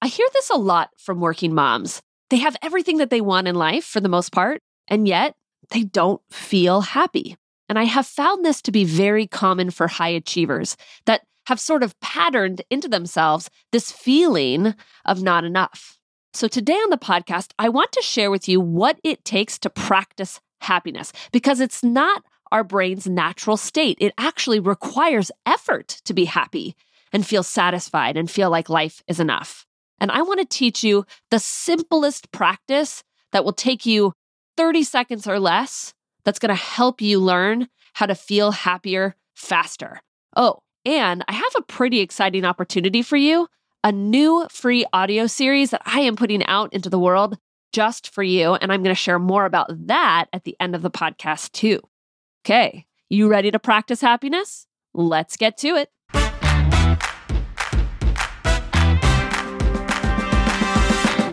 I hear this a lot from working moms. They have everything that they want in life for the most part, and yet they don't feel happy. And I have found this to be very common for high achievers that have sort of patterned into themselves this feeling of not enough. So, today on the podcast, I want to share with you what it takes to practice happiness because it's not our brain's natural state. It actually requires effort to be happy and feel satisfied and feel like life is enough. And I want to teach you the simplest practice that will take you 30 seconds or less that's going to help you learn how to feel happier faster. Oh, and I have a pretty exciting opportunity for you a new free audio series that I am putting out into the world just for you. And I'm going to share more about that at the end of the podcast, too. Okay, you ready to practice happiness? Let's get to it.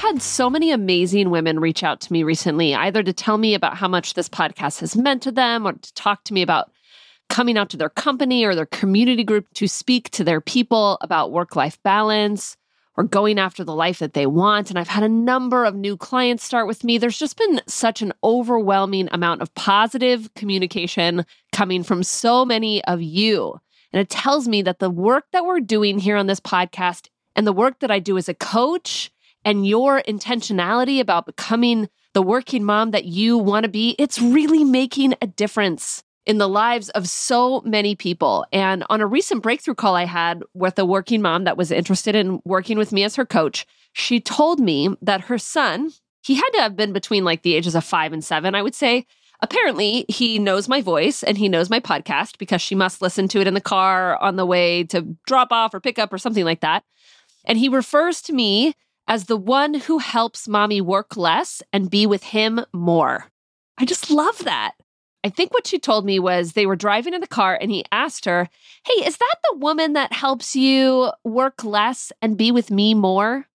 Had so many amazing women reach out to me recently, either to tell me about how much this podcast has meant to them or to talk to me about coming out to their company or their community group to speak to their people about work life balance or going after the life that they want. And I've had a number of new clients start with me. There's just been such an overwhelming amount of positive communication coming from so many of you. And it tells me that the work that we're doing here on this podcast and the work that I do as a coach and your intentionality about becoming the working mom that you want to be, it's really making a difference in the lives of so many people. And on a recent breakthrough call I had with a working mom that was interested in working with me as her coach, she told me that her son, he had to have been between like the ages of five and seven, I would say. Apparently, he knows my voice and he knows my podcast because she must listen to it in the car on the way to drop off or pick up or something like that. And he refers to me as the one who helps mommy work less and be with him more. I just love that. I think what she told me was they were driving in the car and he asked her, Hey, is that the woman that helps you work less and be with me more?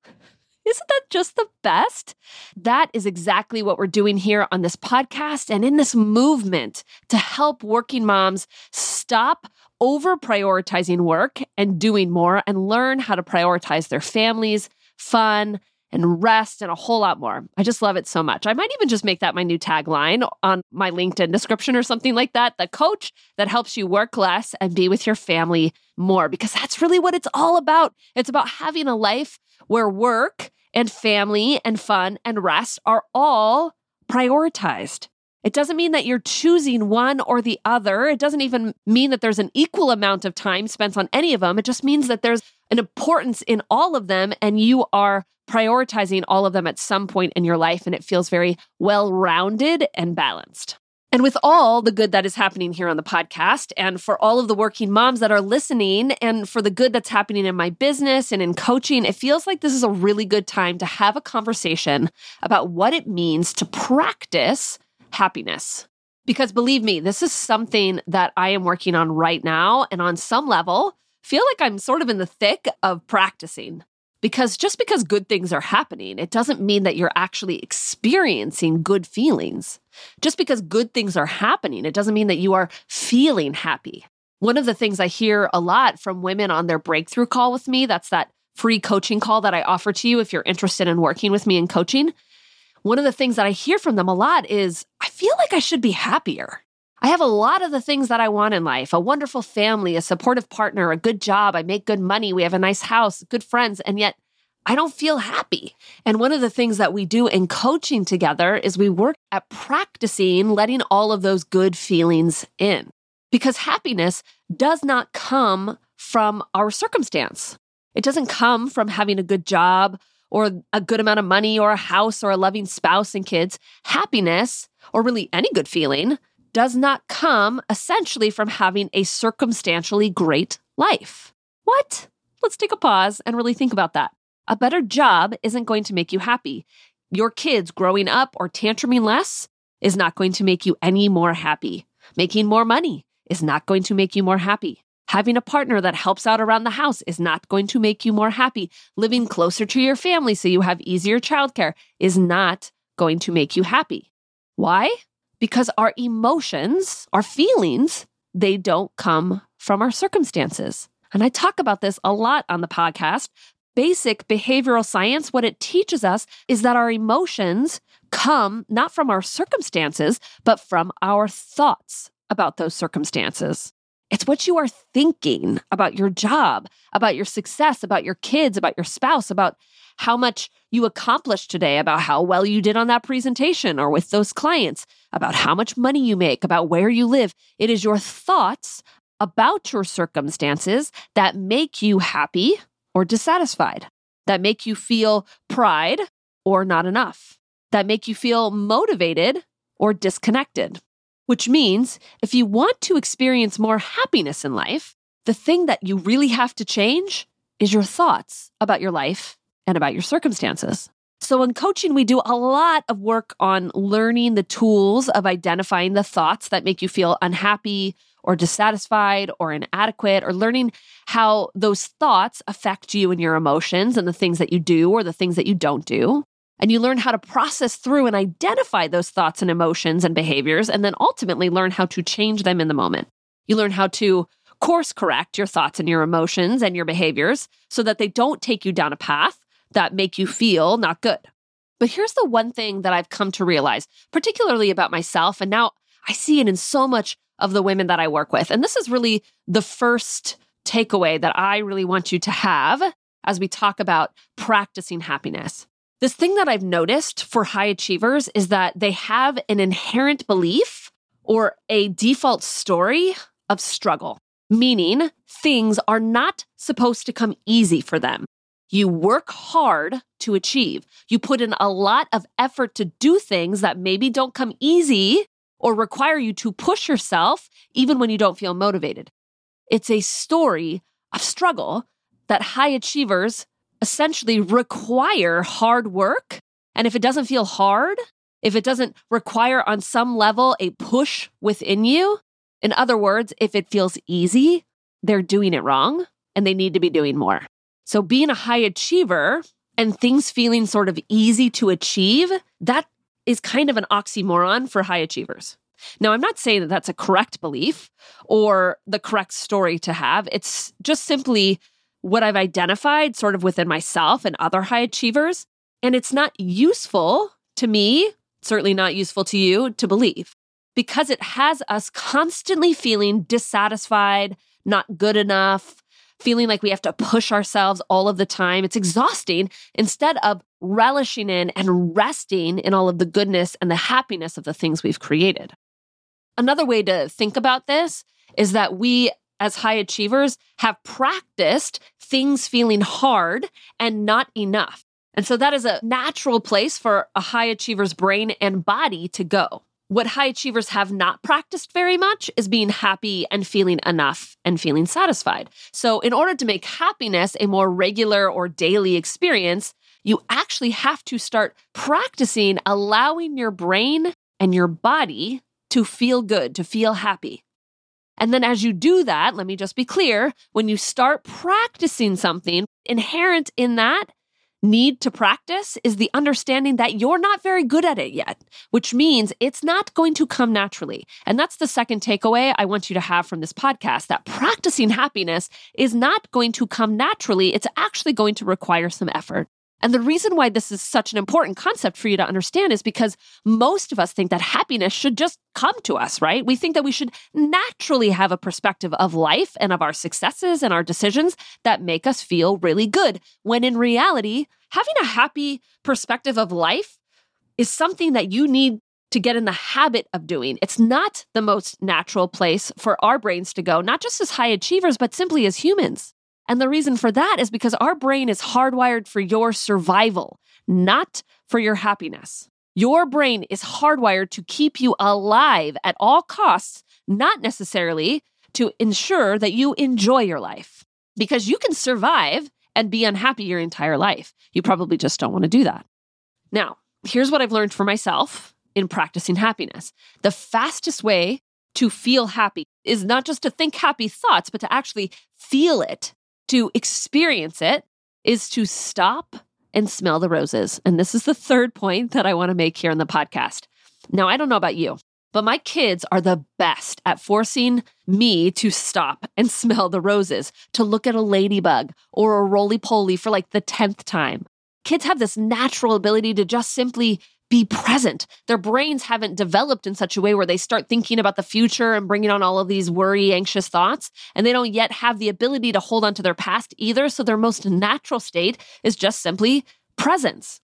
Isn't that just the best? That is exactly what we're doing here on this podcast and in this movement to help working moms stop over prioritizing work and doing more and learn how to prioritize their families, fun, and rest and a whole lot more. I just love it so much. I might even just make that my new tagline on my LinkedIn description or something like that. The coach that helps you work less and be with your family more, because that's really what it's all about. It's about having a life where work and family and fun and rest are all prioritized. It doesn't mean that you're choosing one or the other. It doesn't even mean that there's an equal amount of time spent on any of them. It just means that there's an importance in all of them and you are prioritizing all of them at some point in your life and it feels very well rounded and balanced. And with all the good that is happening here on the podcast, and for all of the working moms that are listening, and for the good that's happening in my business and in coaching, it feels like this is a really good time to have a conversation about what it means to practice happiness. Because believe me, this is something that I am working on right now. And on some level, feel like I'm sort of in the thick of practicing. Because just because good things are happening, it doesn't mean that you're actually experiencing good feelings. Just because good things are happening, it doesn't mean that you are feeling happy. One of the things I hear a lot from women on their breakthrough call with me, that's that free coaching call that I offer to you if you're interested in working with me in coaching, one of the things that I hear from them a lot is I feel like I should be happier. I have a lot of the things that I want in life a wonderful family, a supportive partner, a good job. I make good money. We have a nice house, good friends. And yet I don't feel happy. And one of the things that we do in coaching together is we work at practicing letting all of those good feelings in because happiness does not come from our circumstance. It doesn't come from having a good job or a good amount of money or a house or a loving spouse and kids, happiness, or really any good feeling, does not come essentially from having a circumstantially great life. What? Let's take a pause and really think about that. A better job isn't going to make you happy. Your kids growing up or tantruming less is not going to make you any more happy. Making more money is not going to make you more happy. Having a partner that helps out around the house is not going to make you more happy. Living closer to your family so you have easier childcare is not going to make you happy. Why? Because our emotions, our feelings, they don't come from our circumstances. And I talk about this a lot on the podcast. Basic behavioral science, what it teaches us is that our emotions come not from our circumstances, but from our thoughts about those circumstances. It's what you are thinking about your job, about your success, about your kids, about your spouse, about how much you accomplished today, about how well you did on that presentation or with those clients, about how much money you make, about where you live. It is your thoughts about your circumstances that make you happy or dissatisfied, that make you feel pride or not enough, that make you feel motivated or disconnected. Which means if you want to experience more happiness in life, the thing that you really have to change is your thoughts about your life and about your circumstances. So, in coaching, we do a lot of work on learning the tools of identifying the thoughts that make you feel unhappy or dissatisfied or inadequate, or learning how those thoughts affect you and your emotions and the things that you do or the things that you don't do. And you learn how to process through and identify those thoughts and emotions and behaviors, and then ultimately learn how to change them in the moment. You learn how to course correct your thoughts and your emotions and your behaviors so that they don't take you down a path that make you feel not good. But here's the one thing that I've come to realize, particularly about myself. And now I see it in so much of the women that I work with. And this is really the first takeaway that I really want you to have as we talk about practicing happiness. This thing that I've noticed for high achievers is that they have an inherent belief or a default story of struggle, meaning things are not supposed to come easy for them. You work hard to achieve. You put in a lot of effort to do things that maybe don't come easy or require you to push yourself even when you don't feel motivated. It's a story of struggle that high achievers essentially require hard work. And if it doesn't feel hard, if it doesn't require on some level a push within you, in other words, if it feels easy, they're doing it wrong and they need to be doing more. So being a high achiever and things feeling sort of easy to achieve, that is kind of an oxymoron for high achievers. Now, I'm not saying that that's a correct belief or the correct story to have. It's just simply what I've identified sort of within myself and other high achievers. And it's not useful to me, certainly not useful to you to believe because it has us constantly feeling dissatisfied, not good enough, feeling like we have to push ourselves all of the time. It's exhausting instead of relishing in and resting in all of the goodness and the happiness of the things we've created. Another way to think about this is that we, as high achievers, have practiced things feeling hard and not enough. And so that is a natural place for a high achiever's brain and body to go. What high achievers have not practiced very much is being happy and feeling enough and feeling satisfied. So, in order to make happiness a more regular or daily experience, you actually have to start practicing allowing your brain and your body to feel good, to feel happy. And then, as you do that, let me just be clear when you start practicing something, inherent in that need to practice is the understanding that you're not very good at it yet, which means it's not going to come naturally. And that's the second takeaway I want you to have from this podcast that practicing happiness is not going to come naturally. It's actually going to require some effort. And the reason why this is such an important concept for you to understand is because most of us think that happiness should just come to us, right? We think that we should naturally have a perspective of life and of our successes and our decisions that make us feel really good. When in reality, having a happy perspective of life is something that you need to get in the habit of doing. It's not the most natural place for our brains to go, not just as high achievers, but simply as humans. And the reason for that is because our brain is hardwired for your survival, not for your happiness. Your brain is hardwired to keep you alive at all costs, not necessarily to ensure that you enjoy your life. Because you can survive and be unhappy your entire life. You probably just don't want to do that. Now, here's what I've learned for myself in practicing happiness the fastest way to feel happy is not just to think happy thoughts, but to actually feel it, to experience it, is to stop and smell the roses. And this is the third point that I want to make here in the podcast. Now, I don't know about you, but my kids are the best at forcing me to stop and smell the roses, to look at a ladybug or a roly poly for like the 10th time. Kids have this natural ability to just simply be present. Their brains haven't developed in such a way where they start thinking about the future and bringing on all of these worry, anxious thoughts. And they don't yet have the ability to hold on to their past either. So their most natural state is just simply presence.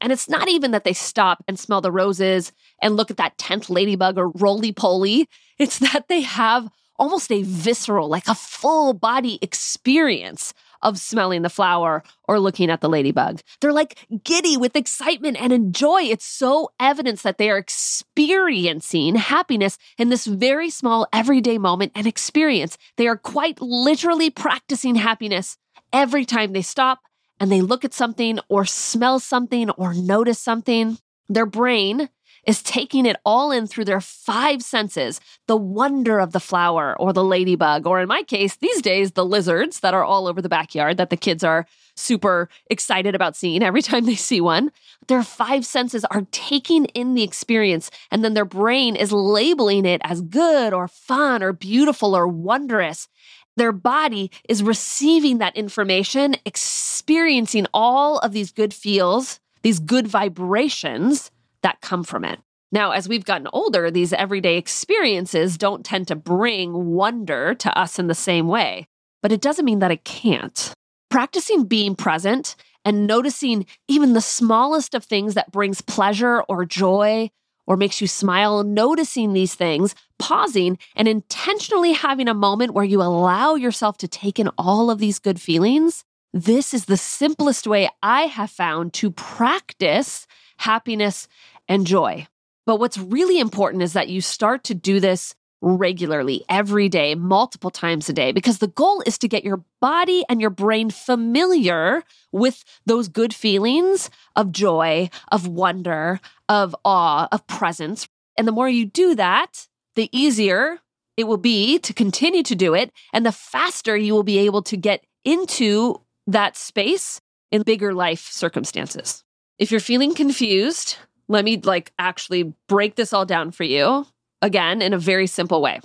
And it's not even that they stop and smell the roses and look at that 10th ladybug or roly poly. It's that they have almost a visceral, like a full body experience of smelling the flower or looking at the ladybug. They're like giddy with excitement and enjoy. It's so evidence that they are experiencing happiness in this very small everyday moment and experience. They are quite literally practicing happiness every time they stop and they look at something or smell something or notice something. Their brain is taking it all in through their five senses the wonder of the flower or the ladybug, or in my case, these days, the lizards that are all over the backyard that the kids are super excited about seeing every time they see one. Their five senses are taking in the experience, and then their brain is labeling it as good or fun or beautiful or wondrous. Their body is receiving that information, experiencing all of these good feels, these good vibrations that come from it. Now, as we've gotten older, these everyday experiences don't tend to bring wonder to us in the same way, but it doesn't mean that it can't. Practicing being present and noticing even the smallest of things that brings pleasure or joy or makes you smile, noticing these things, pausing and intentionally having a moment where you allow yourself to take in all of these good feelings. This is the simplest way I have found to practice happiness and joy. But what's really important is that you start to do this regularly, every day, multiple times a day, because the goal is to get your body and your brain familiar with those good feelings of joy, of wonder, of awe, of presence. And the more you do that, the easier it will be to continue to do it. And the faster you will be able to get into that space in bigger life circumstances. If you're feeling confused, let me like actually break this all down for you again in a very simple way.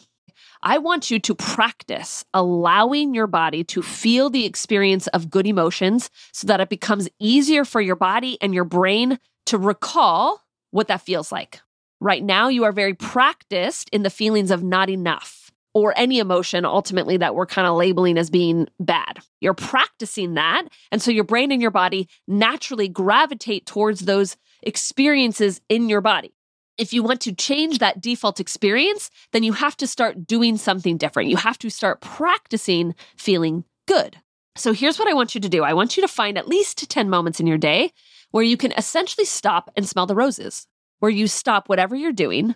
I want you to practice allowing your body to feel the experience of good emotions so that it becomes easier for your body and your brain to recall what that feels like. Right now, you are very practiced in the feelings of not enough or any emotion ultimately that we're kind of labeling as being bad. You're practicing that. And so your brain and your body naturally gravitate towards those experiences in your body. If you want to change that default experience, then you have to start doing something different. You have to start practicing feeling good. So here's what I want you to do I want you to find at least 10 moments in your day where you can essentially stop and smell the roses, where you stop whatever you're doing,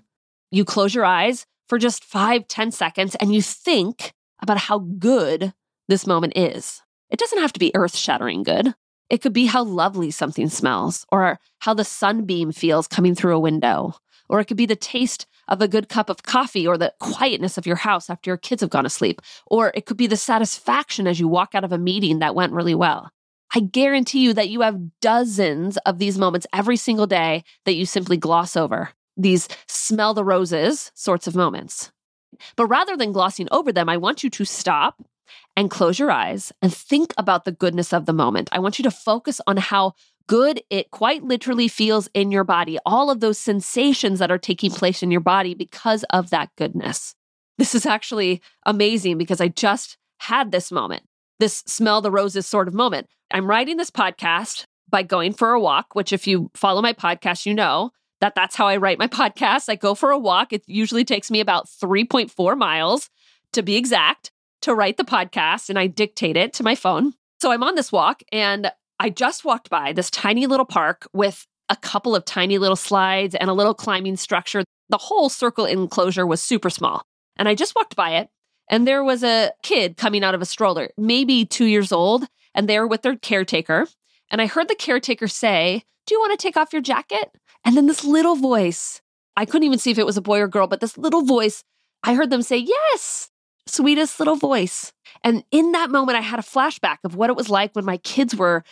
you close your eyes, for just five, ten seconds and you think about how good this moment is. It doesn't have to be earth shattering good. It could be how lovely something smells, or how the sunbeam feels coming through a window, or it could be the taste of a good cup of coffee, or the quietness of your house after your kids have gone to sleep, or it could be the satisfaction as you walk out of a meeting that went really well. I guarantee you that you have dozens of these moments every single day that you simply gloss over these smell the roses sorts of moments. But rather than glossing over them, I want you to stop and close your eyes and think about the goodness of the moment. I want you to focus on how good it quite literally feels in your body, all of those sensations that are taking place in your body because of that goodness. This is actually amazing because I just had this moment, this smell the roses sort of moment. I'm writing this podcast by going for a walk, which, if you follow my podcast, you know that that's how I write my podcast. I go for a walk. It usually takes me about 3.4 miles to be exact to write the podcast and I dictate it to my phone. So I'm on this walk and I just walked by this tiny little park with a couple of tiny little slides and a little climbing structure. The whole circle enclosure was super small. And I just walked by it and there was a kid coming out of a stroller, maybe two years old. and they were with their caretaker. And I heard the caretaker say, Do you want to take off your jacket? And then this little voice, I couldn't even see if it was a boy or girl, but this little voice, I heard them say, Yes, sweetest little voice. And in that moment, I had a flashback of what it was like when my kids were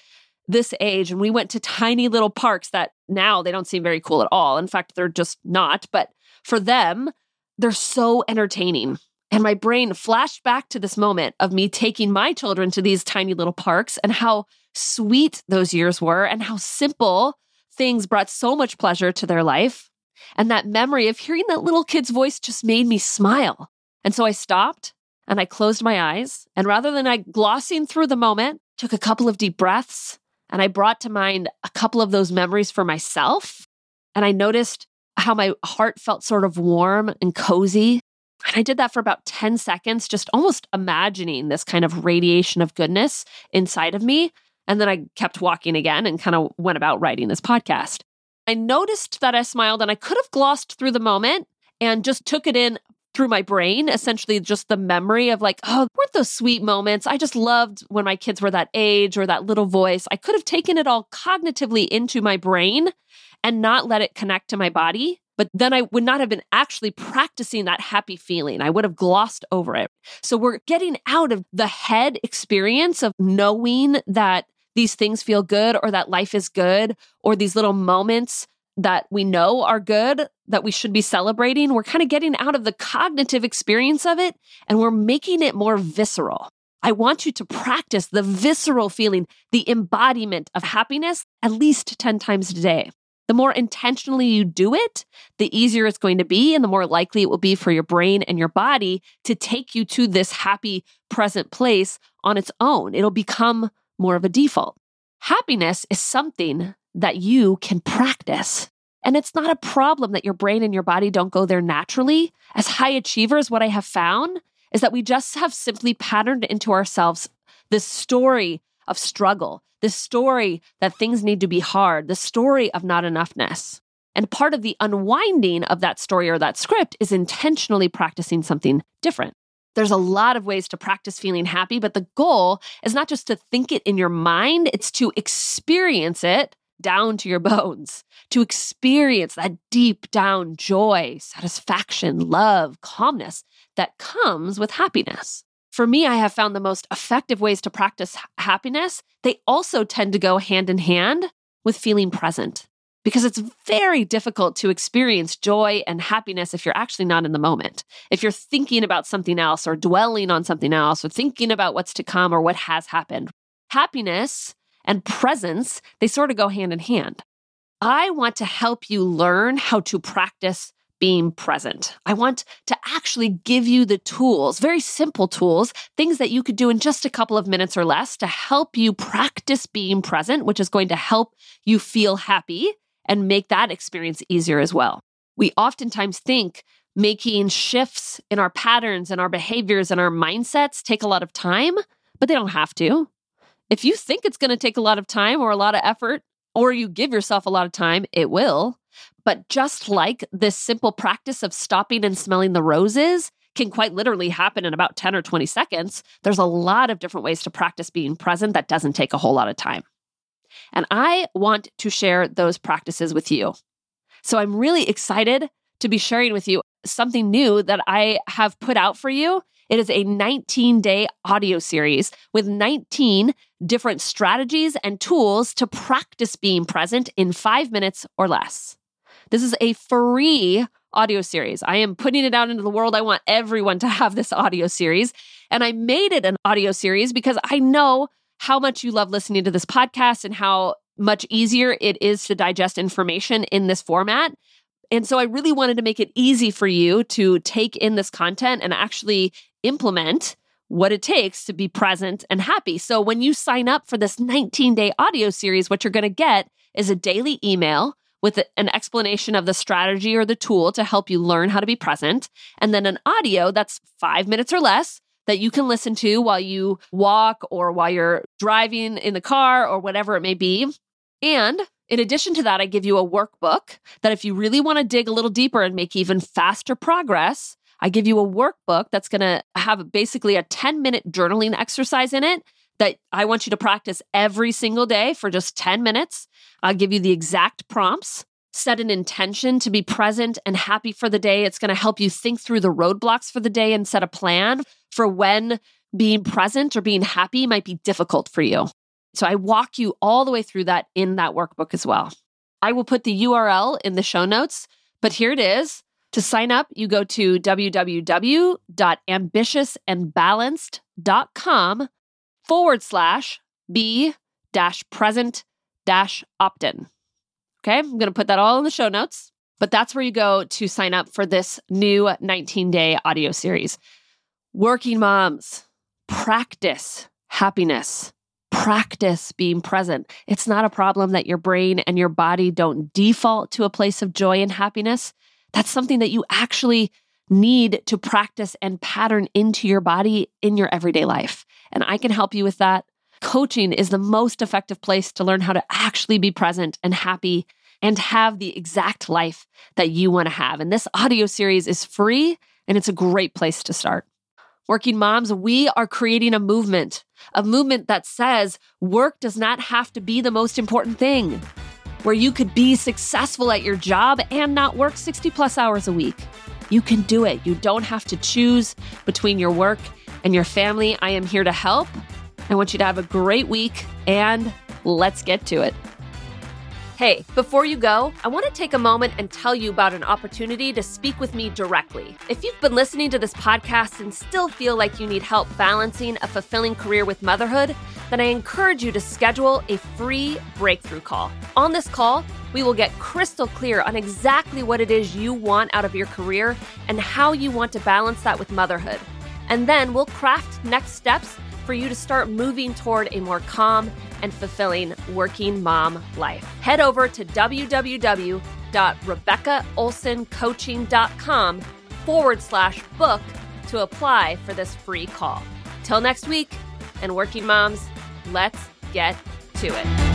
this age and we went to tiny little parks that now they don't seem very cool at all. In fact, they're just not. But for them, they're so entertaining. And my brain flashed back to this moment of me taking my children to these tiny little parks and how sweet those years were and how simple things brought so much pleasure to their life. And that memory of hearing that little kid's voice just made me smile. And so I stopped and I closed my eyes. And rather than I glossing through the moment, took a couple of deep breaths and I brought to mind a couple of those memories for myself. And I noticed how my heart felt sort of warm and cozy. And I did that for about 10 seconds, just almost imagining this kind of radiation of goodness inside of me. And then I kept walking again and kind of went about writing this podcast. I noticed that I smiled and I could have glossed through the moment and just took it in through my brain, essentially just the memory of like, oh, weren't those sweet moments? I just loved when my kids were that age or that little voice. I could have taken it all cognitively into my brain and not let it connect to my body. But then I would not have been actually practicing that happy feeling. I would have glossed over it. So we're getting out of the head experience of knowing that these things feel good or that life is good or these little moments that we know are good that we should be celebrating. We're kind of getting out of the cognitive experience of it and we're making it more visceral. I want you to practice the visceral feeling, the embodiment of happiness at least 10 times a day. The more intentionally you do it, the easier it's going to be, and the more likely it will be for your brain and your body to take you to this happy present place on its own. It'll become more of a default. Happiness is something that you can practice. And it's not a problem that your brain and your body don't go there naturally. As high achievers, what I have found is that we just have simply patterned into ourselves this story of struggle, this story that things need to be hard, the story of not enoughness. And part of the unwinding of that story or that script is intentionally practicing something different. There's a lot of ways to practice feeling happy, but the goal is not just to think it in your mind, it's to experience it down to your bones, to experience that deep down joy, satisfaction, love, calmness that comes with happiness. For me, I have found the most effective ways to practice happiness. They also tend to go hand in hand with feeling present because it's very difficult to experience joy and happiness if you're actually not in the moment. If you're thinking about something else or dwelling on something else or thinking about what's to come or what has happened. Happiness and presence, they sort of go hand in hand. I want to help you learn how to practice being present. I want to actually give you the tools, very simple tools, things that you could do in just a couple of minutes or less to help you practice being present, which is going to help you feel happy and make that experience easier as well. We oftentimes think making shifts in our patterns and our behaviors and our mindsets take a lot of time, but they don't have to. If you think it's going to take a lot of time or a lot of effort, or you give yourself a lot of time, it will. But just like this simple practice of stopping and smelling the roses can quite literally happen in about 10 or 20 seconds, there's a lot of different ways to practice being present that doesn't take a whole lot of time. And I want to share those practices with you. So I'm really excited to be sharing with you something new that I have put out for you it is a 19 day audio series with 19 different strategies and tools to practice being present in five minutes or less. This is a free audio series. I am putting it out into the world. I want everyone to have this audio series. And I made it an audio series because I know how much you love listening to this podcast and how much easier it is to digest information in this format. And so I really wanted to make it easy for you to take in this content and actually implement what it takes to be present and happy. So when you sign up for this 19 day audio series, what you're going to get is a daily email with an explanation of the strategy or the tool to help you learn how to be present, and then an audio that's five minutes or less that you can listen to while you walk or while you're driving in the car or whatever it may be. And in addition to that, I give you a workbook that if you really want to dig a little deeper and make even faster progress, I give you a workbook that's going to have basically a 10 minute journaling exercise in it that I want you to practice every single day for just 10 minutes. I'll give you the exact prompts. Set an intention to be present and happy for the day. It's going to help you think through the roadblocks for the day and set a plan for when being present or being happy might be difficult for you. So I walk you all the way through that in that workbook as well. I will put the URL in the show notes, but here it is. To sign up, you go to www.ambitiousandbalanced.com forward slash be dash present dash opt in. Okay, I'm going to put that all in the show notes, but that's where you go to sign up for this new 19 day audio series. Working moms, practice happiness, practice being present. It's not a problem that your brain and your body don't default to a place of joy and happiness. That's something that you actually need to practice and pattern into your body in your everyday life. And I can help you with that. Coaching is the most effective place to learn how to actually be present and happy and have the exact life that you want to have. And this audio series is free and it's a great place to start. Working moms, we are creating a movement, a movement that says work does not have to be the most important thing where you could be successful at your job and not work 60 plus hours a week. You can do it. You don't have to choose between your work and your family. I am here to help. I want you to have a great week and let's get to it. Hey, before you go, I want to take a moment and tell you about an opportunity to speak with me directly. If you've been listening to this podcast and still feel like you need help balancing a fulfilling career with motherhood, then I encourage you to schedule a free breakthrough call. On this call, we will get crystal clear on exactly what it is you want out of your career and how you want to balance that with motherhood. And then we'll craft next steps for you to start moving toward a more calm and fulfilling working mom life. Head over to www.rebeccaolsoncoaching.com forward slash book to apply for this free call. Till next week, and working moms, let's get to it.